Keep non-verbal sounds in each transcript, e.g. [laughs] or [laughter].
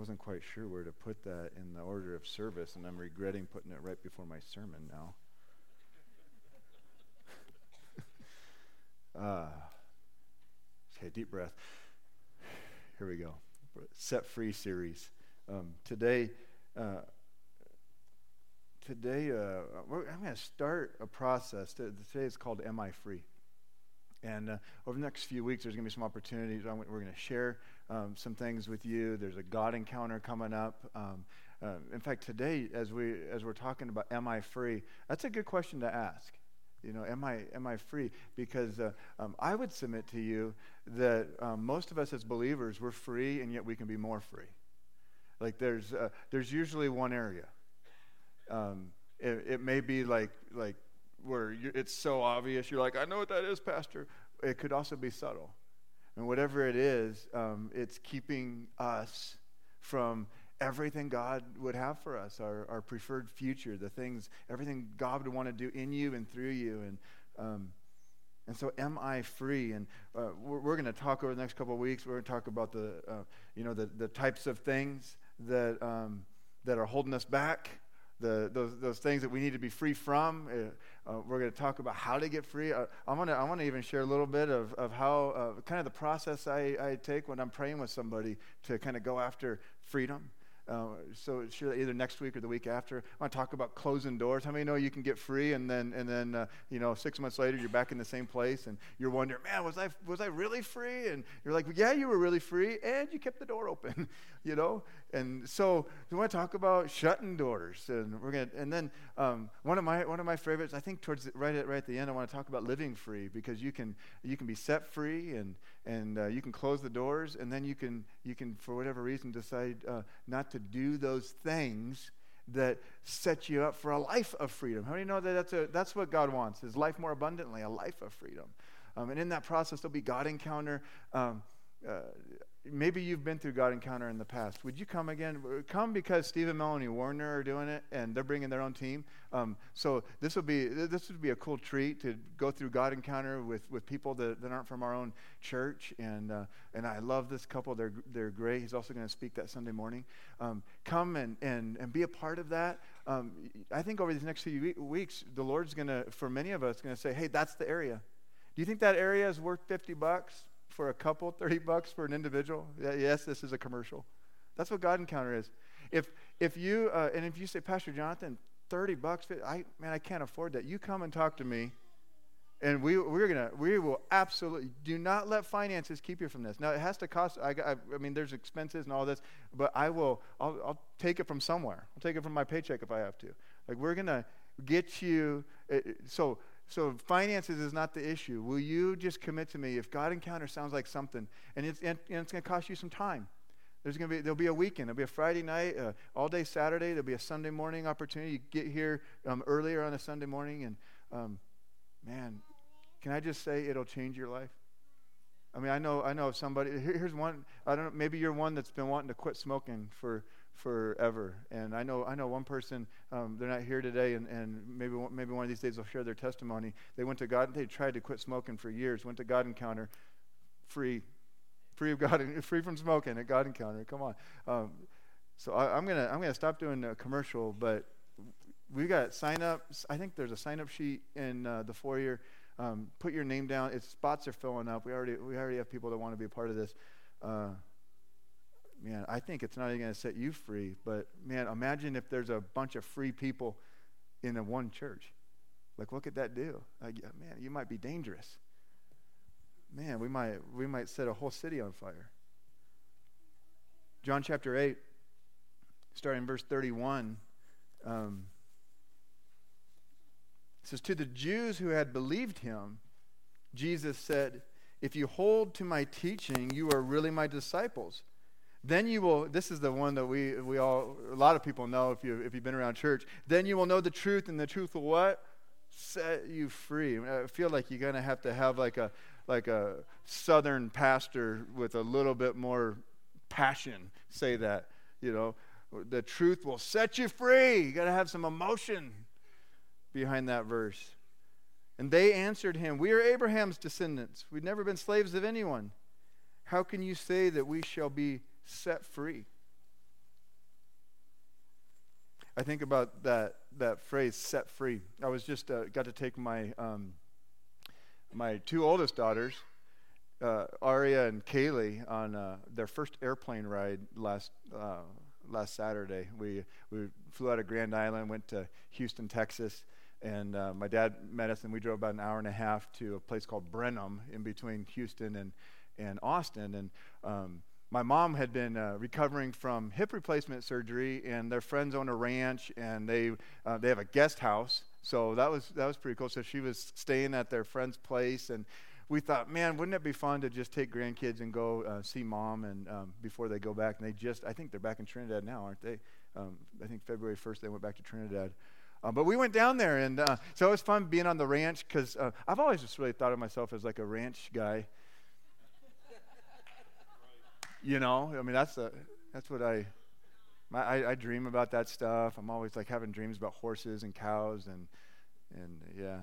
wasn't quite sure where to put that in the order of service, and I'm regretting putting it right before my sermon now. [laughs] uh, okay, deep breath. Here we go. Set Free series. Um, today, uh, today uh, I'm going to start a process. Today is called Am I Free? And uh, over the next few weeks, there's going to be some opportunities. We're going to share um, some things with you. There's a God encounter coming up. Um, uh, in fact, today, as we as we're talking about, am I free? That's a good question to ask. You know, am I am I free? Because uh, um, I would submit to you that um, most of us as believers we're free, and yet we can be more free. Like there's uh, there's usually one area. Um, it, it may be like like where it's so obvious. You're like, I know what that is, Pastor. It could also be subtle. And whatever it is, um, it's keeping us from everything God would have for us, our, our preferred future, the things, everything God would want to do in you and through you. And, um, and so, am I free? And uh, we're, we're going to talk over the next couple of weeks. We're going to talk about the, uh, you know, the, the types of things that, um, that are holding us back the, those, those things that we need to be free from. Uh, uh, we're going to talk about how to get free. Uh, I want to I wanna even share a little bit of, of how, uh, kind of the process I, I take when I'm praying with somebody to kind of go after freedom. Uh, so sure, either next week or the week after. I want to talk about closing doors. How many know you can get free and then and then uh, you know six months later you're back in the same place and you're wondering, man, was I was I really free? And you're like, yeah, you were really free, and you kept the door open, [laughs] you know. And so we want to talk about shutting doors, and we're gonna. And then um, one of my one of my favorites, I think towards the, right at right at the end, I want to talk about living free because you can you can be set free and and uh, you can close the doors, and then you can you can for whatever reason decide uh, not to do those things that set you up for a life of freedom. How do you know that that's a, that's what God wants? Is life more abundantly, a life of freedom. Um, and in that process, there'll be God encounter. Um, uh, maybe you've been through God Encounter in the past. Would you come again? Come because Steve and Melanie Warner are doing it, and they're bringing their own team. Um, so this will be this would be a cool treat to go through God Encounter with, with people that, that aren't from our own church. And uh, and I love this couple. They're they're great. He's also going to speak that Sunday morning. Um, come and, and and be a part of that. Um, I think over these next few weeks, the Lord's going to, for many of us, going to say, "Hey, that's the area." Do you think that area is worth fifty bucks? For a couple, 30 bucks for an individual? Yes, this is a commercial. That's what God Encounter is. If, if you, uh, and if you say, Pastor Jonathan, 30 bucks, I, man, I can't afford that. You come and talk to me, and we, we're gonna, we will absolutely, do not let finances keep you from this. Now, it has to cost, I, I, I mean, there's expenses and all this, but I will, I'll, I'll take it from somewhere. I'll take it from my paycheck if I have to. Like, we're going to get you, uh, so so finances is not the issue. Will you just commit to me if God encounter sounds like something, and it's, and, and it's going to cost you some time. There's going to be there'll be a weekend. There'll be a Friday night, uh, all day Saturday. There'll be a Sunday morning opportunity. You get here um, earlier on a Sunday morning, and um, man, can I just say it'll change your life? I mean, I know I know of somebody. Here, here's one. I don't know. Maybe you're one that's been wanting to quit smoking for forever. And I know, I know one person, um, they're not here today, and, and maybe, maybe one of these days they'll share their testimony. They went to God, they tried to quit smoking for years, went to God Encounter, free, free of God, [laughs] free from smoking at God Encounter. Come on. Um, so I, am gonna I'm gonna stop doing a commercial, but we got sign up. I think there's a sign up sheet in uh, the foyer. Um, put your name down. Its spots are filling up. We already we already have people that want to be a part of this. Uh, man, I think it's not even going to set you free, but man, imagine if there's a bunch of free people in a one church. Like, what could that do? Like, man, you might be dangerous. Man, we might we might set a whole city on fire. John chapter eight, starting verse thirty-one. Um, says, To the Jews who had believed him, Jesus said, If you hold to my teaching, you are really my disciples. Then you will, this is the one that we, we all, a lot of people know if, you, if you've been around church. Then you will know the truth, and the truth will what? Set you free. I feel like you're going to have to have like a, like a southern pastor with a little bit more passion say that. You know, the truth will set you free. You got to have some emotion behind that verse. And they answered him, We are Abraham's descendants. We've never been slaves of anyone. How can you say that we shall be set free. I think about that that phrase "set free." I was just uh, got to take my um, my two oldest daughters, uh, Aria and Kaylee, on uh, their first airplane ride last uh, last Saturday. We we flew out of Grand Island, went to Houston, Texas, and uh, my dad met us, and we drove about an hour and a half to a place called Brenham in between Houston and and Austin, and um, my mom had been uh, recovering from hip replacement surgery, and their friends own a ranch, and they uh, they have a guest house. So that was that was pretty cool. So she was staying at their friend's place, and we thought, man, wouldn't it be fun to just take grandkids and go uh, see mom and um, before they go back? And they just, I think they're back in Trinidad now, aren't they? Um, I think February 1st they went back to Trinidad. Uh, but we went down there, and uh, so it was fun being on the ranch because uh, I've always just really thought of myself as like a ranch guy. You know, I mean that's a, that's what I, my, I, I dream about that stuff. I'm always like having dreams about horses and cows and and yeah.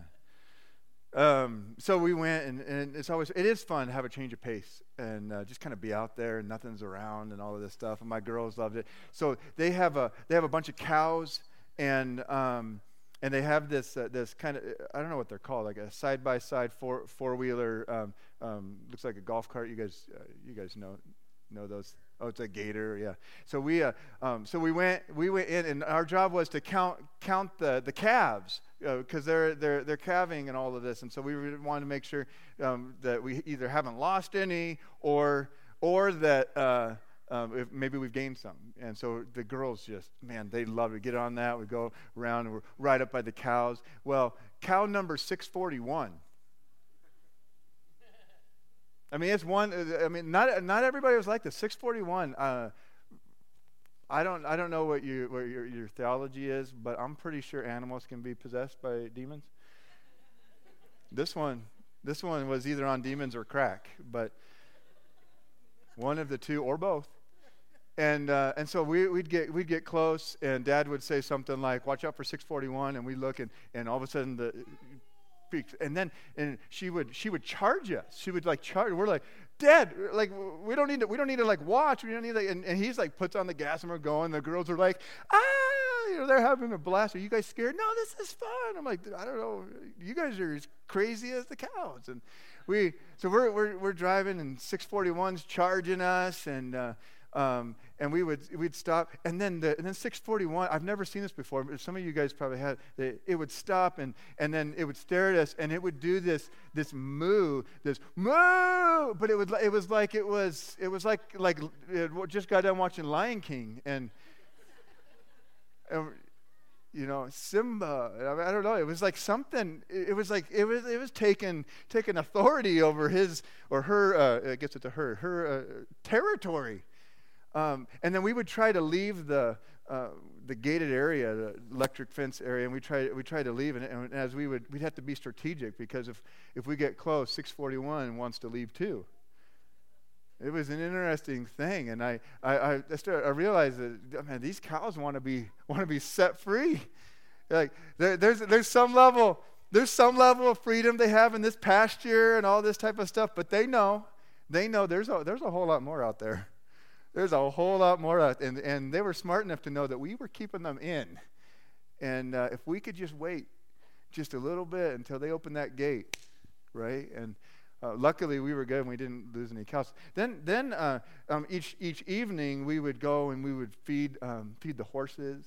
Um, so we went, and, and it's always it is fun to have a change of pace and uh, just kind of be out there and nothing's around and all of this stuff. And my girls loved it. So they have a they have a bunch of cows and um, and they have this uh, this kind of I don't know what they're called like a side by side four four wheeler um, um, looks like a golf cart. You guys uh, you guys know know those. Oh, it's a gator, yeah. So we, uh, um, so we went, we went in, and our job was to count, count the, the calves because uh, they're, they're, they're calving and all of this, and so we wanted to make sure um, that we either haven't lost any or, or that uh, um, maybe we've gained some. And so the girls just, man, they love it. Get on that. We go around and we're right up by the cows. Well, cow number 641. I mean, it's one. Uh, I mean, not not everybody was like this. 641. Uh, I don't I don't know what what your your theology is, but I'm pretty sure animals can be possessed by demons. this one, this one was either on demons or crack, but one of the two or both and uh, and so we, would get we'd get close, and Dad would say something like, "Watch out for 641," and we look, and, and all of a sudden the and then and she would she would charge us. She would like charge. We're like, Dad, like we don't need to we don't need to like watch. We don't need to, and, and he's like puts on the gas and we're going. The girls are like, ah, you know, they're having a blast. Are you guys scared? No, this is fun. I'm like, I don't know. You guys are as crazy as the cows, and we so we're we're, we're driving and 641's charging us and. Uh, um, and we would we'd stop, and then the, and then 641. I've never seen this before. Some of you guys probably had. It would stop, and and then it would stare at us, and it would do this this moo, this moo. But it would it was like it was it was like like it just got done watching Lion King, and, and you know simba I, don't know it was like something it, was like it was it was taking taking authority over his or her uh, it gets it to her her uh, territory um, and then we would try to leave the, uh, the gated area, the electric fence area, and we try, we try to leave. And, and, as we would, we'd have to be strategic because if, if we get close, 641 wants to leave too. It was an interesting thing, and I, I, I, started, I realized that man, these cows want to be want to be set free. Like there, there's there's some level there's some level of freedom they have in this pasture and all this type of stuff, but they know they know there's a there's a whole lot more out there. There's a whole lot more. And, and they were smart enough to know that we were keeping them in. And uh, if we could just wait just a little bit until they opened that gate, right? And uh, luckily, we were good and we didn't lose any cows. Then, then uh, um, each, each evening, we would go and we would feed, um, feed the horses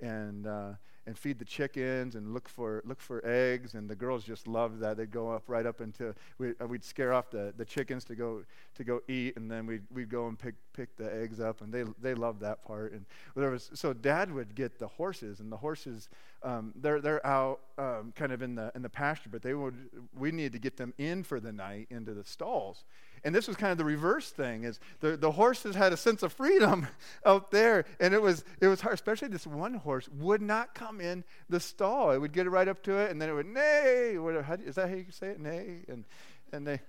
and uh, and feed the chickens and look for look for eggs. And the girls just loved that. They'd go up right up into we, uh, we'd scare off the, the chickens to go to go eat. And then we'd, we'd go and pick pick the eggs up. And they they loved that part. And there was so dad would get the horses. And the horses um, they're they're out um, kind of in the in the pasture. But they would we needed to get them in for the night into the stalls and this was kind of the reverse thing is the, the horses had a sense of freedom [laughs] out there. And it was, it was hard, especially this one horse would not come in the stall. It would get right up to it and then it would neigh. Is that how you say it? Neigh. And, and they,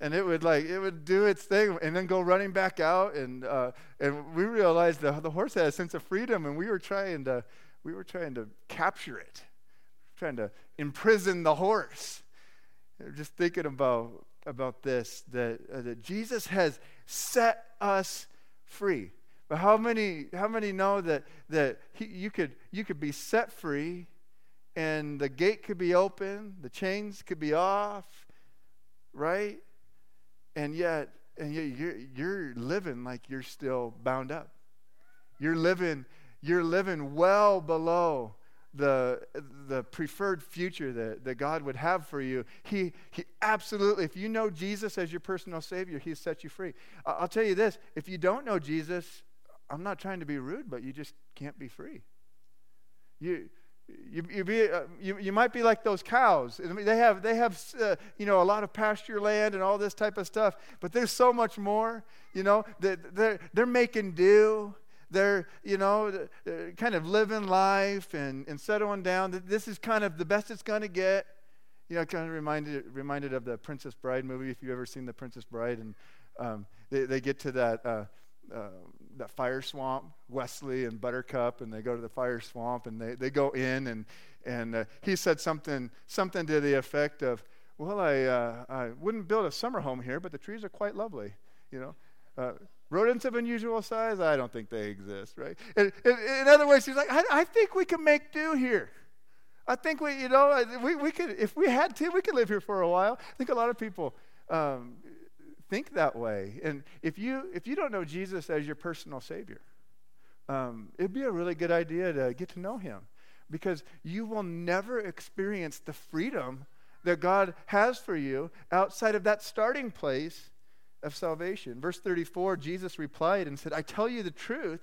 and it would like it would do its thing and then go running back out and uh, and we realized the, the horse had a sense of freedom and we were trying to we were trying to capture it trying to imprison the horse just thinking about about this that, uh, that Jesus has set us free. But how many, how many know that, that he, you, could, you could be set free and the gate could be open, the chains could be off, right? And yet, and yet you're, you're living like you're still bound up. You're living, you're living well below the, the preferred future that, that God would have for you. He, he absolutely, if you know Jesus as your personal Savior, He set you free. I'll tell you this if you don't know Jesus, I'm not trying to be rude, but you just can't be free. You, you, you, be, uh, you, you might be like those cows. I mean, they have, they have uh, you know, a lot of pasture land and all this type of stuff, but there's so much more. You know, they're, they're making do they're, you know, kind of living life and, and settling down. This is kind of the best it's going to get. You know, kind of reminded, reminded of the Princess Bride movie, if you've ever seen the Princess Bride. And um, they, they get to that, uh, uh, that fire swamp, Westley and Buttercup, and they go to the fire swamp and they, they go in. And, and uh, he said something, something to the effect of, well, I, uh, I wouldn't build a summer home here, but the trees are quite lovely, you know. Rodents of unusual size, I don't think they exist, right? In, in, in other words, he's like, I, I, think we can make do here. I think we, you know, we, we could, if we had to, we could live here for a while. I think a lot of people um, think that way. And if you, if you don't know Jesus as your personal Savior, um, it'd be a really good idea to get to know Him because you will never experience the freedom that God has for you outside of that starting place of salvation. Verse 34, Jesus replied and said, I tell you the truth,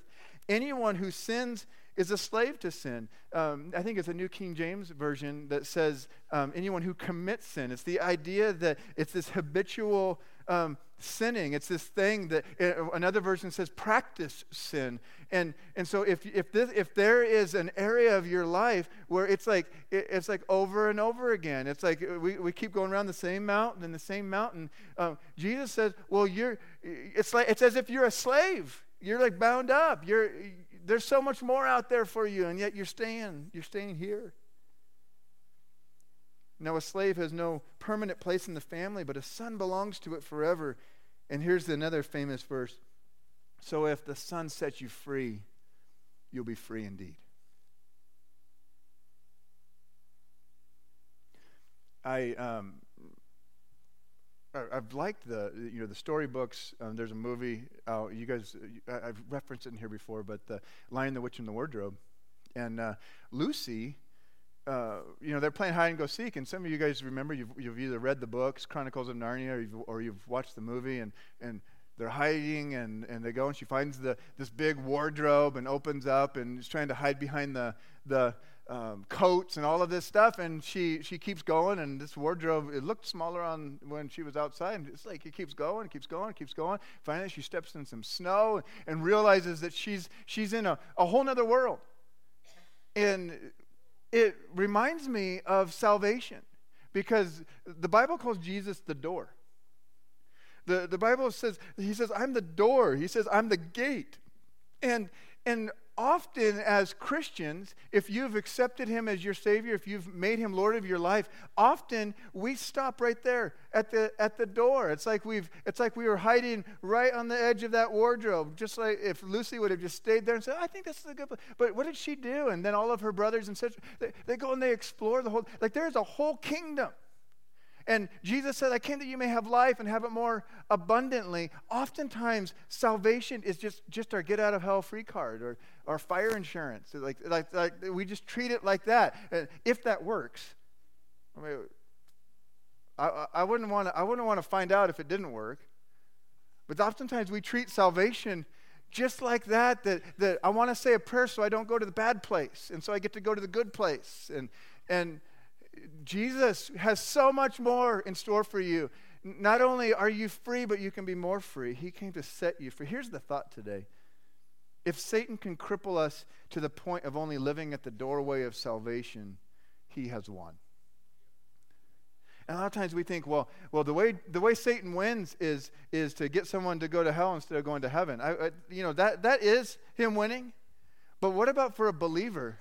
anyone who sins is a slave to sin. Um, I think it's a New King James version that says um, anyone who commits sin. It's the idea that it's this habitual um, sinning. It's this thing that uh, another version says practice sin. And, and so if, if, this, if there is an area of your life where it's like, it, it's like over and over again, it's like we, we keep going around the same mountain and the same mountain. Um, Jesus says, well, you're, it's, like, it's as if you're a slave. You're like bound up. You're, there's so much more out there for you, and yet you're staying, you're staying here. Now, a slave has no permanent place in the family, but a son belongs to it forever. And here's another famous verse So if the son sets you free, you'll be free indeed. I um, I've liked the you know the storybooks. Um, there's a movie. Uh, you guys, I've referenced it in here before, but the Lion, the Witch, and the Wardrobe, and uh, Lucy. Uh, you know they're playing hide and go seek, and some of you guys remember you've, you've either read the books Chronicles of Narnia or you've, or you've watched the movie, and and they're hiding and, and they go and she finds the this big wardrobe and opens up and is trying to hide behind the the um, coats and all of this stuff. And she, she keeps going, and this wardrobe, it looked smaller on when she was outside. And it's like it keeps going, keeps going, keeps going. Finally, she steps in some snow and realizes that she's, she's in a, a whole other world. And it reminds me of salvation because the Bible calls Jesus the door. The, the Bible says, He says, I'm the door. He says, I'm the gate. And, and often as Christians, if you've accepted him as your Savior, if you've made him Lord of your life, often we stop right there at the at the door. It's like we've it's like we were hiding right on the edge of that wardrobe, just like if Lucy would have just stayed there and said, I think this is a good place. But what did she do? And then all of her brothers and sisters, they, they go and they explore the whole like there's a whole kingdom and Jesus said, I came that you may have life and have it more abundantly. Oftentimes, salvation is just, just our get out of hell free card or our fire insurance. Like, like, like we just treat it like that. And if that works, I mean, I, I wouldn't want to I wouldn't want to find out if it didn't work. But oftentimes we treat salvation just like that, that, that I want to say a prayer so I don't go to the bad place. And so I get to go to the good place. And, and Jesus has so much more in store for you. Not only are you free, but you can be more free. He came to set you free. Here's the thought today if Satan can cripple us to the point of only living at the doorway of salvation, he has won. And a lot of times we think, well, well, the way the way Satan wins is is to get someone to go to hell instead of going to heaven. I, I, you know that that is him winning. But what about for a believer?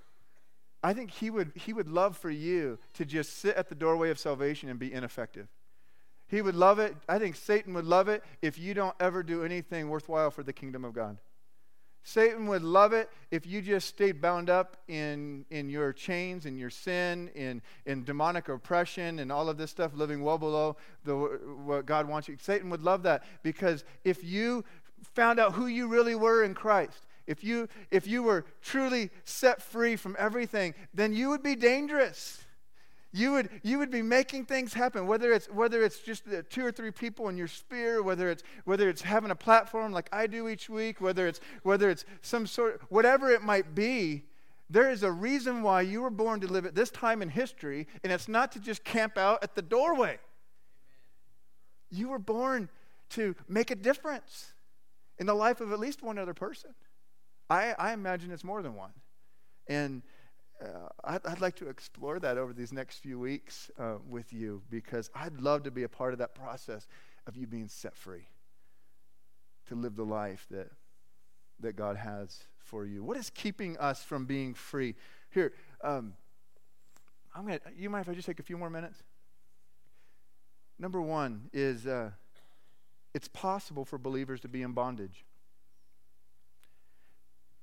I think he would, he would love for you to just sit at the doorway of salvation and be ineffective. He would love it. I think Satan would love it if you don't ever do anything worthwhile for the kingdom of God. Satan would love it if you just stayed bound up in, in your chains, in your sin, in, in demonic oppression, and all of this stuff, living well below the, what God wants you. Satan would love that because if you found out who you really were in Christ, if you, if you were truly set free from everything, then you would be dangerous you would, you would be making things happen, whether it's, whether it's just two or three people in your sphere, whether it's, whether it's having a platform like I do each week, whether it's, whether it's some sort, whatever it might be, there is a reason why you were born to live at this time in history, and it's not to just camp out at the doorway. You were born to make a difference in the life of at least one other person. I, I imagine it's more than one. And uh, I'd, I'd, like to explore that over these next few weeks uh, with you because I'd love to be a part of that process of you being set free to live the life that, that God has for you. What is keeping us from being free? Here, um, I'm gonna, you mind if I just take a few more minutes? Number one is uh, it's possible for believers to be in bondage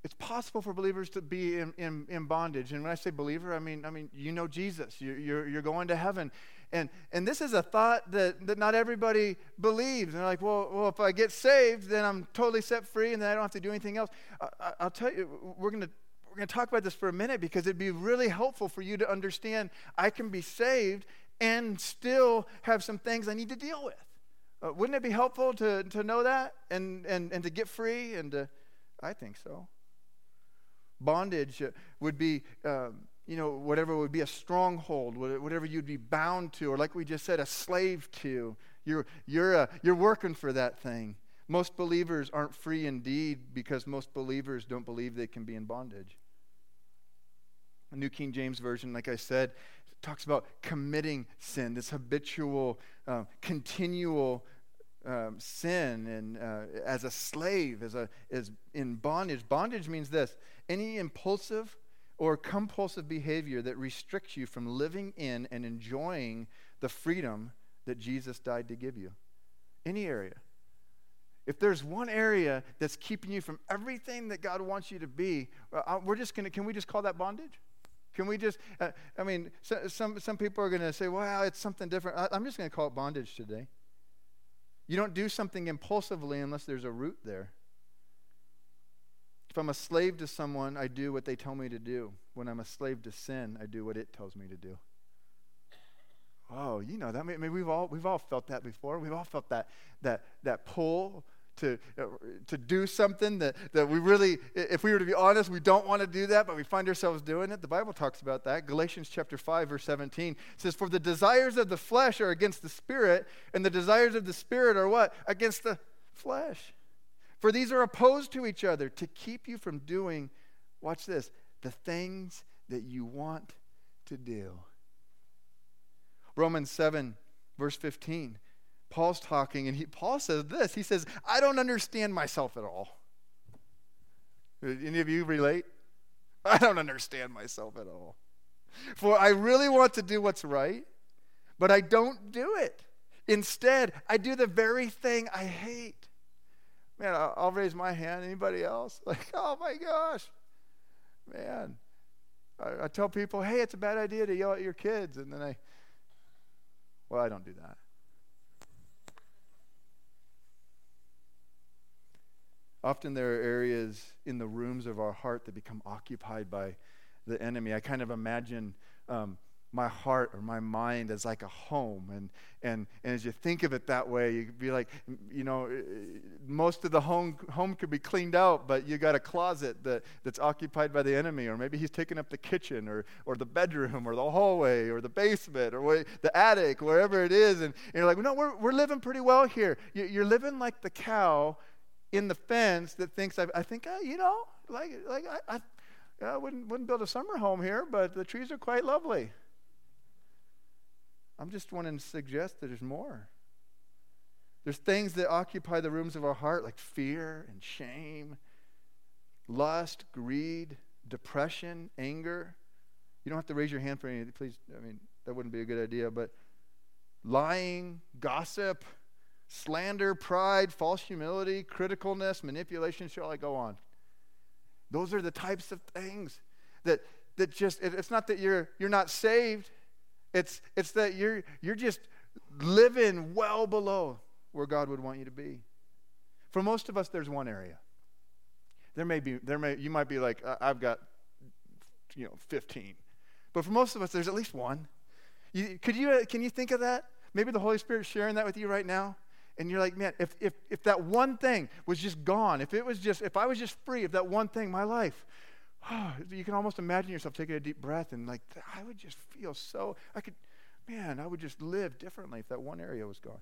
it's possible for believers to be in, in, in, bondage. And when I say believer, I mean, I mean you know Jesus. You're, you're, you're, going to heaven. And, and this is a thought that, that not everybody believes. And they're like, well, well, if I get saved, then I'm totally set free and then I don't have to do anything else. I, will tell you, we're going to we're going to talk about this for a minute because it'd be really helpful for you to understand I can be saved and still have some things I need to deal with. Uh, wouldn't it be helpful to, to know that and, and, and to get free and to, I think so. Bondage uh, would be, um, you know, whatever would be a stronghold, whatever you'd be bound to, or like we just said, a slave to. You're, you're, uh, you're working for that thing. Most believers aren't free indeed because most believers don't believe they can be in bondage. The New King James Version, like I said, talks about committing sin, this habitual, uh, continual um, sin and uh, as a slave, as, a, as in bondage. Bondage means this any impulsive or compulsive behavior that restricts you from living in and enjoying the freedom that Jesus died to give you. Any area. If there's one area that's keeping you from everything that God wants you to be, we're just going to, can we just call that bondage? Can we just, uh, I mean, so, some, some people are going to say, well, it's something different. I, I'm just going to call it bondage today. You don't do something impulsively unless there's a root there. If I'm a slave to someone, I do what they tell me to do. When I'm a slave to sin, I do what it tells me to do. Oh, you know that. I mean, we've all we've all felt that before. We've all felt that that that pull to uh, to do something that that we really, if we were to be honest, we don't want to do that, but we find ourselves doing it. The Bible talks about that. Galatians chapter five, verse seventeen says, "For the desires of the flesh are against the spirit, and the desires of the spirit are what against the flesh." For these are opposed to each other to keep you from doing, watch this, the things that you want to do. Romans 7, verse 15. Paul's talking, and he, Paul says this. He says, I don't understand myself at all. Any of you relate? I don't understand myself at all. For I really want to do what's right, but I don't do it. Instead, I do the very thing I hate. Man, I'll, raise my hand. Anybody else? [laughs] Like, oh my gosh. Man. I, I tell people, hey, it's a bad idea to yell at your kids. And then I, well, I don't do that. Often there are areas in the rooms of our heart that become occupied by the enemy. I kind of imagine um, my heart or my mind as like a home. And, and, and as you think of it that way, you would be like, you know, eh, most of the home, home could be cleaned out, but you got a closet that, that's occupied by the enemy, or maybe he's taking up the kitchen or, or the bedroom or the hallway or the basement or the attic, wherever it is. And, and you're like, no, we're, we're living pretty well here. You're living like the cow in the fence that thinks, I, I think, uh, you know, like, like I, I, I wouldn't, wouldn't build a summer home here, but the trees are quite lovely. I'm just wanting to suggest that there's more. There's things that occupy the rooms of our heart, like fear and shame, lust, greed, depression, anger. You don't have to raise your hand for any, please. I mean, that wouldn't be a good idea, but lying, gossip, slander, pride, false humility, criticalness, manipulation. Shall I go on? Those are the types of things that, that just, it, it's not that you're, you're not saved, it's, it's that you're, you're just living well below where God would want you to be. For most of us, there's one area. There may be, there may, you might be like, I've got, you know, 15. But for most of us, there's at least one. You, could you, can you think of that? Maybe the Holy Spirit sharing that with you right now. And you're like, man, if, if, if that one thing was just gone, if it was just, if I was just free of that one thing, my life, oh, [sighs] you can almost imagine yourself taking a deep breath and like, I would just feel so, I could, man, I would just live differently if that one area was gone.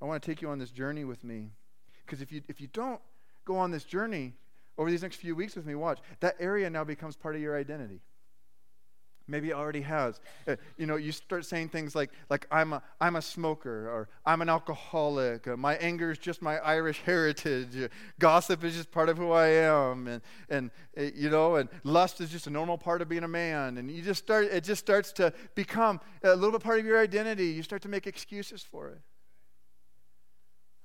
I want to take you on this journey with me. Because if you, if you don't go on this journey over these next few weeks with me, watch, that area now becomes part of your identity. Maybe it already has. Uh, you know, you start saying things like, like I'm, a, I'm a smoker, or I'm an alcoholic, my anger is just my Irish [laughs] heritage, uh, gossip is just part of who I am, and, and uh, you know, and lust is just a normal part of being a man. And you just start, it just starts to become a little bit part of your identity. You start to make excuses for it.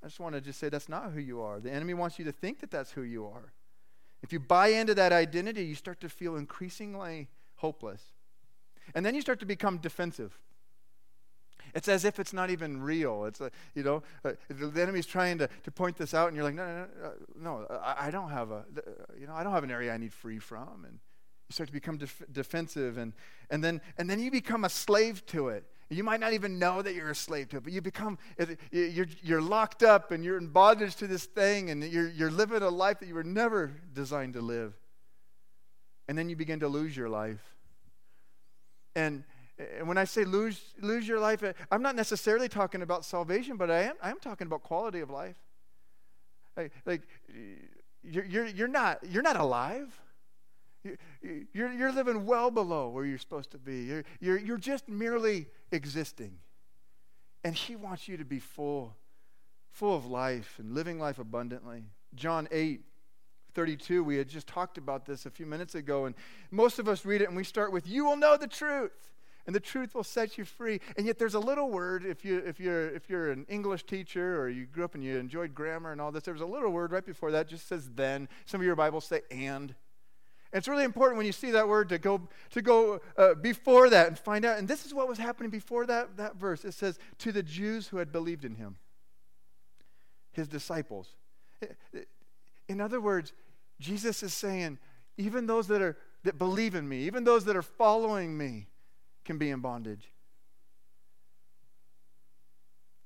I just want to just say that's not who you are. The enemy wants you to think that that's who you are. If you buy into that identity, you start to feel increasingly hopeless. And then you start to become defensive. It's as if it's not even real. It's, a, you know, uh, the enemy's trying to, to point this out, and you're like, no, no, no, uh, no I, I, don't have a, uh, you know, I don't have an area I need free from. And you start to become def- defensive, and, and, then, and then you become a slave to it. You might not even know that you're a slave to it, but you become, you're, you're locked up and you're in bondage to this thing, and you're, you're living a life that you were never designed to live. And then you begin to lose your life. And, when I say lose, lose your life, I'm not necessarily talking about salvation, but I am, I am talking about quality of life. Like, like you're, you're, you're, not, you're not alive. You're, you're living well below where you're supposed to be. You're, you're, you're just merely existing. And He wants you to be full, full of life and living life abundantly. John 8, 32, we had just talked about this a few minutes ago, and most of us read it and we start with, You will know the truth, and the truth will set you free. And yet there's a little word, if, you, if, you're, if you're an English teacher or you grew up and you enjoyed grammar and all this, there's a little word right before that just says then. Some of your Bibles say and. It's really important when you see that word to go, to go uh, before that and find out. And this is what was happening before that, that verse. It says, To the Jews who had believed in him, his disciples. In other words, Jesus is saying, even those that, are, that believe in me, even those that are following me, can be in bondage.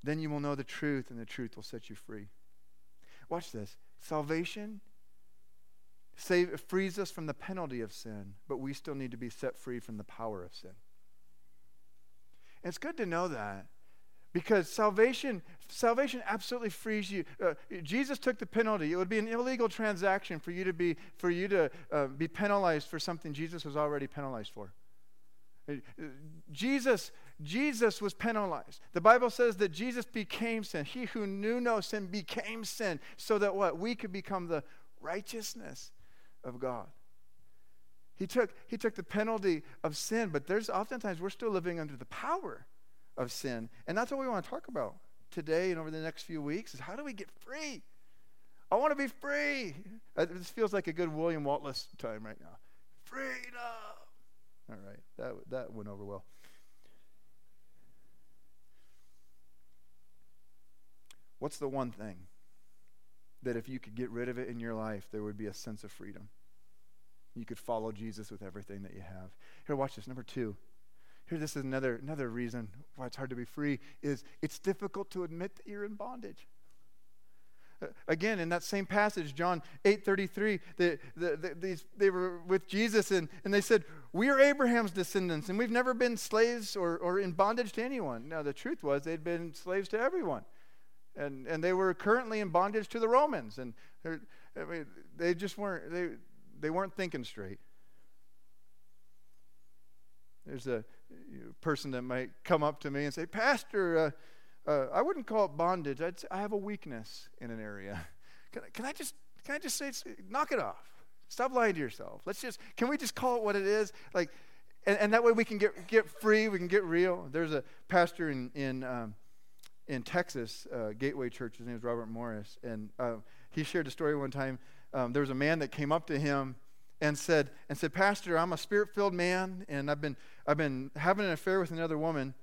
Then you will know the truth, and the truth will set you free. Watch this. Salvation save, frees us from the penalty of sin, but we still need to be set free from the power of sin. And it's good to know that because salvation salvation absolutely frees you. Uh, jesus took the penalty. It would be an illegal transaction for you to be for you to uh, be penalized for something jesus was already penalized for. Uh, jesus jesus was penalized. The bible says that jesus became sin. He who knew no sin became sin so that what? We could become the righteousness of God. He took, he took the penalty of sin, but there's oftentimes we're still living under the power of sin. And that's what we want to talk about today and over the next few weeks is how do we get free? I want to be free. Uh, this feels like a good William Wallace time right now. Freedom. All right, that, that went over well. What's the one thing that if you could get rid of it in your life, there would be a sense of freedom. You could follow Jesus with everything that you have. Here, watch this. Number two. Here, this is another, another reason why it's hard to be free is it's difficult to admit that you're in bondage. Uh, again, in that same passage, John 8 33, the, the, the, these, they were with Jesus and, and they said, We are Abraham's descendants and we've never been slaves or, or in bondage to anyone. Now, the truth was they'd been slaves to everyone and, and they were currently in bondage to the Romans. And I mean, they just weren't, they, they weren't thinking straight. There's a person that might come up to me and say, Pastor, uh, uh, I wouldn't call it bondage. I'd say, I have a weakness in an area. [laughs] Can, can I just can I just say, knock it off? Stop lying to yourself. Let's just can we just call it what it is? Like, and, and that way we can get get free. We can get real. There's a pastor in in um, in Texas, uh, Gateway Church. His name is Robert Morris, and uh, he shared a story one time. Um, there was a man that came up to him and said, and said, Pastor, I'm a spirit-filled man, and I've been, I've been having an affair with another woman.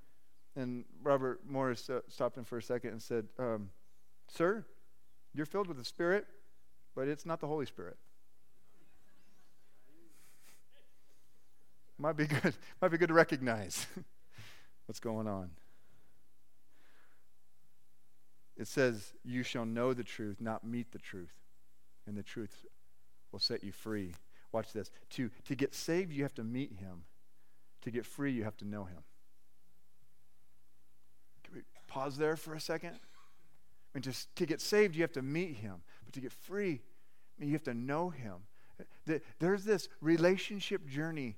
And Robert Morris uh, stopped him for a second and said, um, Sir, you're filled with the Spirit, but it's not the Holy Spirit. might be good. [laughs] Might be good to recognize [laughs] what's going on. It says, "You shall know the truth, not meet the truth, and the truth will set you free." Watch this. To to get saved, you have to meet Him. To get free, you have to know Him. Can we pause there for a second? I mean, just to get saved, you have to meet Him, but to get free, I mean, you have to know Him. There's this relationship journey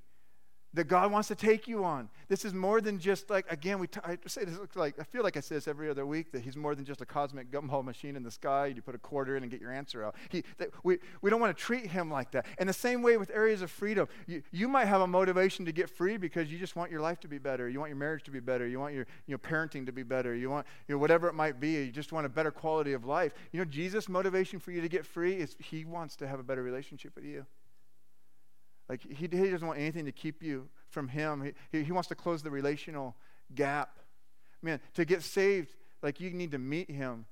that God wants to take you on. This is more than just like again we t- I say this like I feel like I say this every other week that he's more than just a cosmic gumball machine in the sky. You put a quarter in and get your answer out. He, that we, we don't want to treat him like that. And the same way with areas of freedom. You, you might have a motivation to get free because you just want your life to be better. You want your marriage to be better. You want your you know, parenting to be better. You want you know, whatever it might be. You just want a better quality of life. You know, Jesus' motivation for you to get free is he wants to have a better relationship with you. Like, he, he doesn't want anything to keep you from him. He, he wants to close the relational gap. Man, to get saved, like, you need to meet him.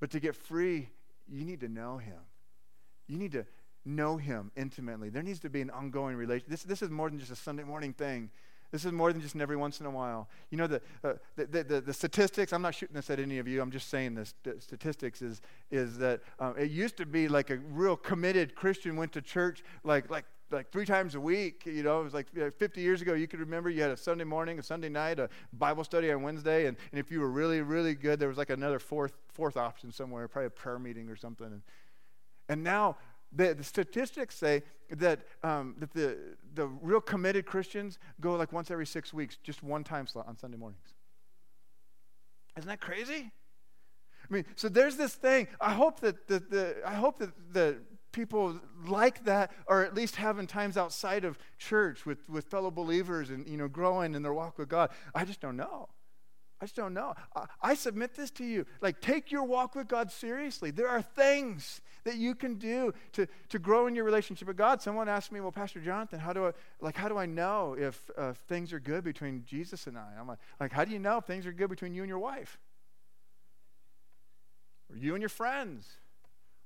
But to get free, you need to know him. You need to know him intimately. There needs to be an ongoing relationship. This, this is more than just a Sunday morning thing. This is more than just every once in a while. You know, the, uh, the, the, the, the, statistics, I'm not shooting this at any of you, I'm just saying this. Statistics is, is that um, it used to be like a real committed Christian went to church like, like like three times a week. You know, it was like 50 years ago, you could remember you had a Sunday morning, a Sunday night, a Bible study on Wednesday, and, and if you were really, really good, there was like another fourth, fourth option somewhere, probably a prayer meeting or something. And, and now the, the statistics say that, um, that the, the real committed Christians go like once every six weeks, just one time slot on Sunday mornings. Isn't that crazy? I mean, so there's this thing. I hope that the, the I hope that the people like that or at least having times outside of church with, with fellow believers and you know growing in their walk with god. I just don't know. I just don't know. I, I submit this to you. Like take your walk with god seriously. There are things that you can do to, to grow in your relationship with god. Someone asked me well pastor jonathan how do i like how do i know if uh, things are good between jesus and i? I'm like, like how do you know if things are good between you and your wife? Or you and your friends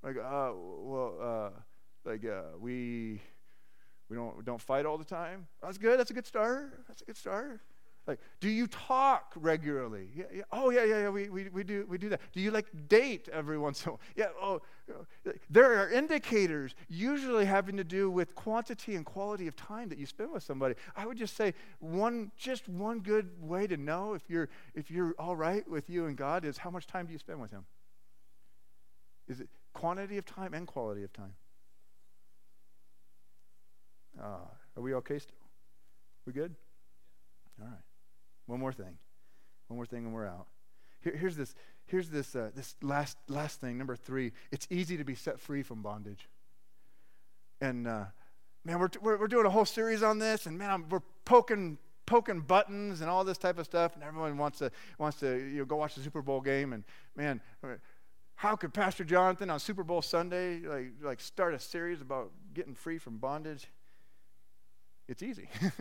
like, uh, well, uh, like uh, we we don't don't fight all the time. That's good. That's a good start. That's a good start. Like, do you talk regularly? Yeah, yeah. Oh, yeah, yeah, yeah. We, we, we do we do that. Do you like date every once in a while? Yeah. Oh, there are indicators usually having to do with quantity and quality of time that you spend with somebody. I would just say one just one good way to know if you're if you're all right with you and God is how much time do you spend with Him? Is it quantity of time and quality of time. Uh, are we okay still? We good? All right. One more thing. One more thing, and we're out. Here, here's this. Here's this. Uh, this last last thing. Number three. It's easy to be set free from bondage. And uh, man, we're, we're we're doing a whole series on this, and man, I'm, we're poking poking buttons and all this type of stuff, and everyone wants to wants to you know go watch the Super Bowl game, and man, how could Pastor Jonathan on Super Bowl Sunday like, like start a series about getting free from bondage? It's easy. [laughs]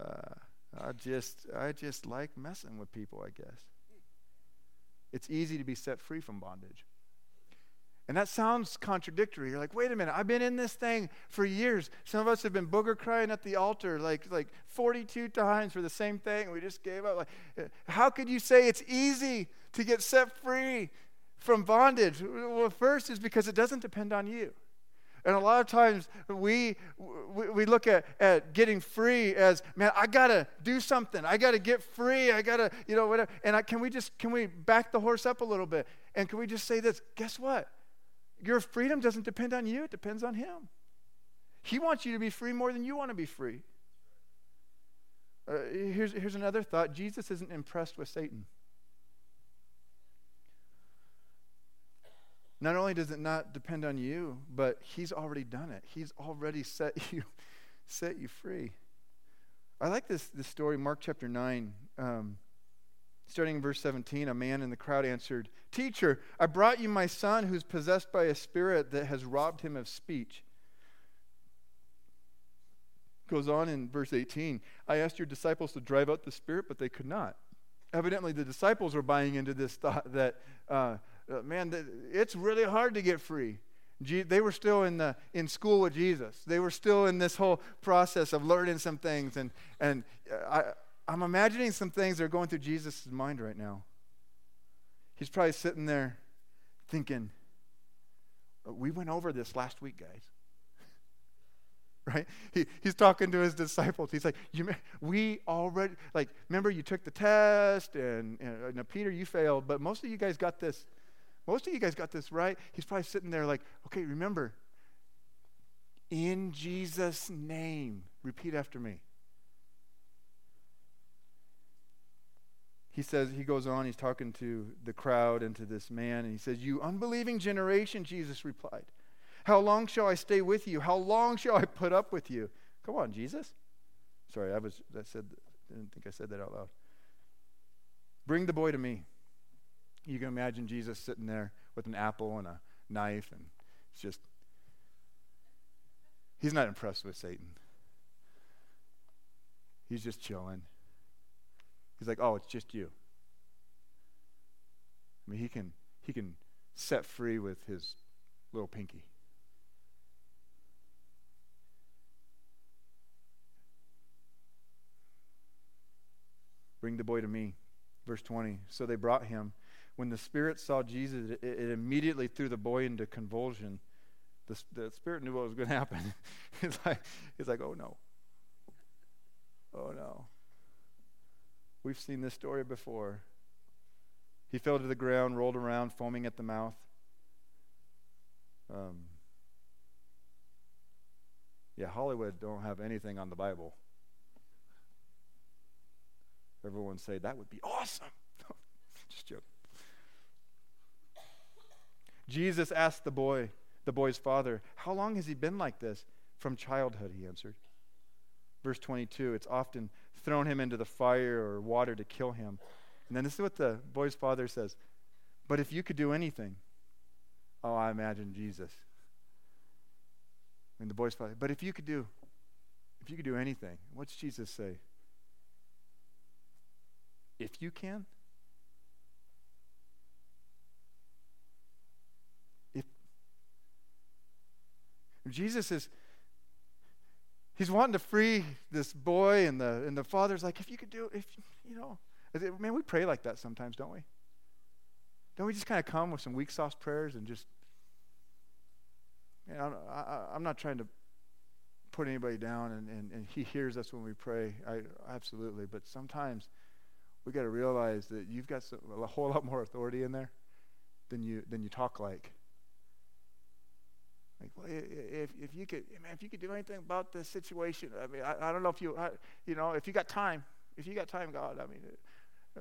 uh, I just I just like messing with people, I guess. It's easy to be set free from bondage. And that sounds contradictory. You're like, wait a minute, I've been in this thing for years. Some of us have been booger crying at the altar like, like 42 times for the same thing. And we just gave up. Like, how could you say it's easy to get set free from bondage? Well, first is because it doesn't depend on you. And a lot of times we, we, we look at, at getting free as, man, I got to do something. I got to get free. I got to, you know, whatever. And I, can we just, can we back the horse up a little bit? And can we just say this? Guess what? Your freedom doesn't depend on you, it depends on Him. He wants you to be free more than you want to be free. Uh, here's, here's another thought Jesus isn't impressed with Satan. Not only does it not depend on you, but he's already done it. He's already set [laughs] you, set you free. I like this, this story, Mark chapter 9. Um, Starting in verse 17, a man in the crowd answered, Teacher, I brought you my son who's possessed by a spirit that has robbed him of speech. Goes on in verse 18, I asked your disciples to drive out the spirit, but they could not. Evidently, the disciples were buying into this thought that, uh, Uh, man, it's really hard to get free. They were still in, the, in school with Jesus. They were still in this whole process of learning some things. And, and uh, I, I'm imagining some things that are going through Jesus' mind right now. He's probably sitting there thinking, uh, We went over this last week, guys. [laughs] right? He, he's talking to his disciples. He's like, you, We already, like, remember you took the test, and, and, and Peter, you failed, but most of you guys got this. Most of you guys got this right. He's probably sitting there like, okay, remember, in Jesus' name, repeat after me. he says, he goes on, he's talking to the crowd and to this man, and he says, You unbelieving generation, Jesus replied, How long shall I stay with you? How long shall I put up with you? Come on, Jesus. Sorry, I was I said I didn't think I said that out loud. Bring the boy to me. You can imagine Jesus sitting there with an apple and a knife, and it's just he's not impressed with Satan. He's just chilling. He's like, oh, it's just you. I mean, he can, he can set free with his little pinky. Bring the boy to me. Verse 20. So they brought him. When the spirit saw Jesus, it, it immediately threw the boy into convulsion. The, the spirit knew what was going to happen. [laughs] he's, like, he's like, oh no. Oh no. We've seen this story before. He fell to the ground, rolled around, foaming at the mouth. Um, yeah, Hollywood don't have anything on the Bible. Everyone say that would be awesome. [laughs] Just joke. Jesus asked the boy, the boy's father, How long has he been like this? From childhood, he answered. Verse 22, it's often thrown him into the fire or water to kill him. And then this is what the boy's father says But if you could do anything, oh, I imagine Jesus. And the boy's father, but if you could do, if you could do anything, what's Jesus say? If you can? Jesus is he's wanting to free this boy, and the and the father's like, if you could do, if you know, man, we pray like that sometimes, don't we? Don't we just kind of come with some weak sauce prayers and just, you know, I, am not trying to put anybody down, and, and, and he hears us when we pray. I absolutely, but sometimes we got to realize that you've got some, a whole lot more authority in there than you than you talk like. Like, well, if, if you could, man, if you could do anything about this situation, I mean, I, I don't know if you, I, you know, if you got time, if you got time, God, I mean, uh,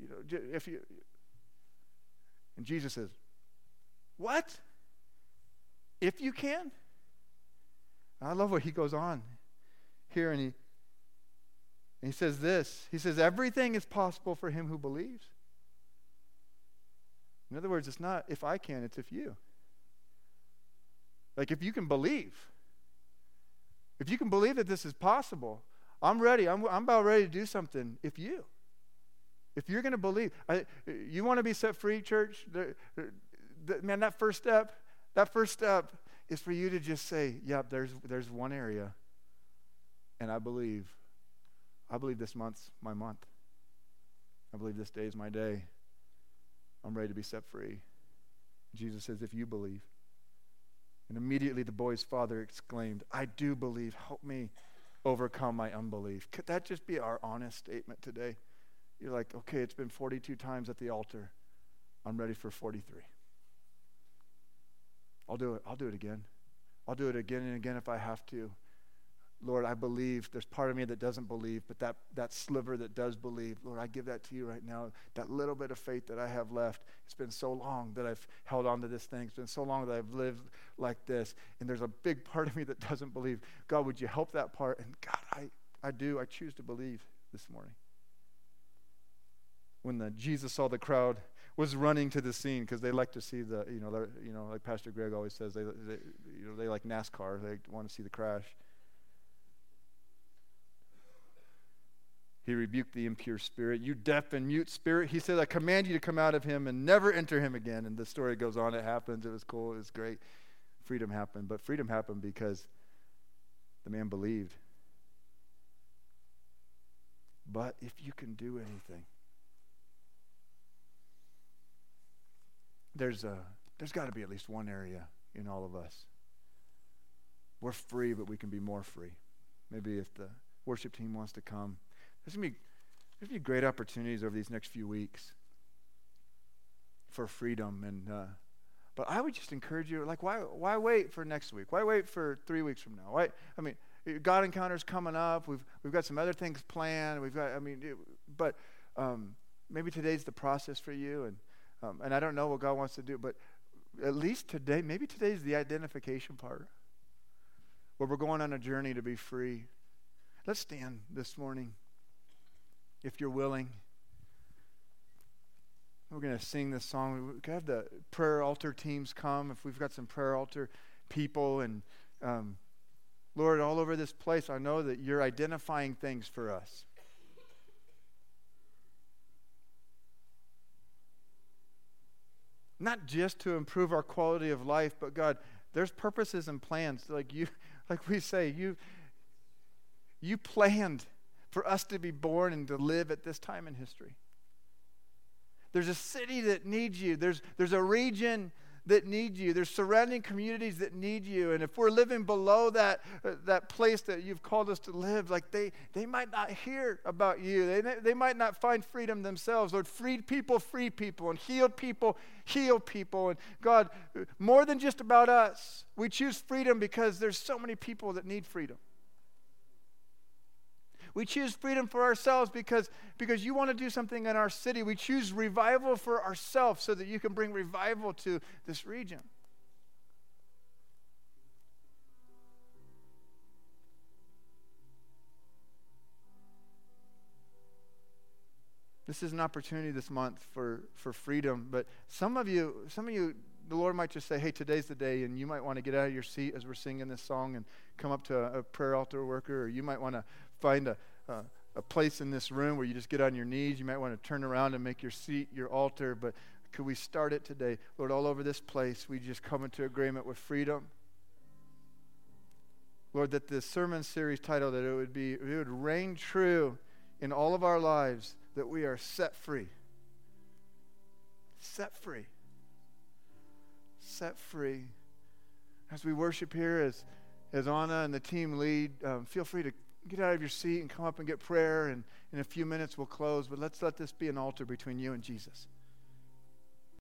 you know, if you, and Jesus says, what? If you can? I love what he goes on here, and he, and he says this. He says, everything is possible for him who believes. In other words, it's not if I can, it's if you. Like, if you can believe, if you can believe that this is possible, I'm ready. I'm, I'm about ready to do something if you. If you're going to believe, I, you want to be set free, church? The, the, man, that first step, that first step is for you to just say, yep, there's, there's one area, and I believe. I believe this month's my month. I believe this day is my day. I'm ready to be set free. Jesus says, if you believe. And immediately the boy's father exclaimed, I do believe. Help me overcome my unbelief. Could that just be our honest statement today? You're like, okay, it's been 42 times at the altar. I'm ready for 43. I'll do it. I'll do it again. I'll do it again and again if I have to. Lord, I believe. There's part of me that doesn't believe, but that, that sliver that does believe, Lord, I give that to you right now. That little bit of faith that I have left. It's been so long that I've held on to this thing. It's been so long that I've lived like this. And there's a big [laughs] part of me that doesn't believe. God, would you help that part? And God, I, I do. I choose to believe this morning. when the Jesus saw the crowd was running to the scene because they like to see the you know you know like Pastor Greg always says they, they you know they like NASCAR they want to see the crash. He rebuked the impure spirit. You deaf and mute spirit. He said, I command you to come out of him and never enter him again. And the story goes on. It happens. It was cool. It was great. Freedom happened. But freedom happened because the man believed. But if you can do anything, there's a there's got to be at least one area in all of us. We're free, but we can be more free. Maybe if the worship team wants to come, there's gonna be there's gonna be great opportunities over these next few weeks for freedom and. Uh, but I would just encourage you, like, why why wait for next week? Why wait for three weeks from now? Why? I mean, God encounters coming up. We've we've got some other things planned. We've got. I mean, it, but um, maybe today's the process for you, and um, and I don't know what God wants to do, but at least today, maybe today's the identification part, where we're going on a journey to be free. Let's stand this morning, if you're willing. We're going to sing this song. We could have the prayer altar teams come if we've got some prayer altar people and. Um, Lord, all over this place, I know that you're identifying things for us. Not just to improve our quality of life, but God, there's purposes and plans. Like you, [laughs] like we say, you you planned for us to be born and to live at this time in history. There's a city that needs you. There's, there's a region that need you. There's surrounding communities that need you. And if we're living below that, uh, that place that you've called us to live, like they, they might not hear about you. They, they might not find freedom themselves. Lord, freed people, free people, and healed people, heal people. And God, more than just about us, we choose freedom because there's so many people that need freedom. We choose freedom for ourselves because, because you want to do something in our city. We choose revival for ourselves so that you can bring revival to this region. This is an opportunity this month for, for freedom, but some of you, some of you, the Lord might just say, hey, today's the day, and you might want to get out of your seat as we're singing this song and come up to a, a prayer altar worker, or you might want to find a, a, a place in this room where you just get on your knees. You might want to turn around and make your seat your altar, but could we start it today? Lord, all over this place, we just come into agreement with freedom. Lord, that this sermon series title, that it would be, it would reign true in all of our lives, that we are set free. Set free. Set free. As we worship here, as, as Anna and the team lead, um, feel free to get out of your seat and come up and get prayer. And in a few minutes, we'll close. But let's let this be an altar between you and Jesus.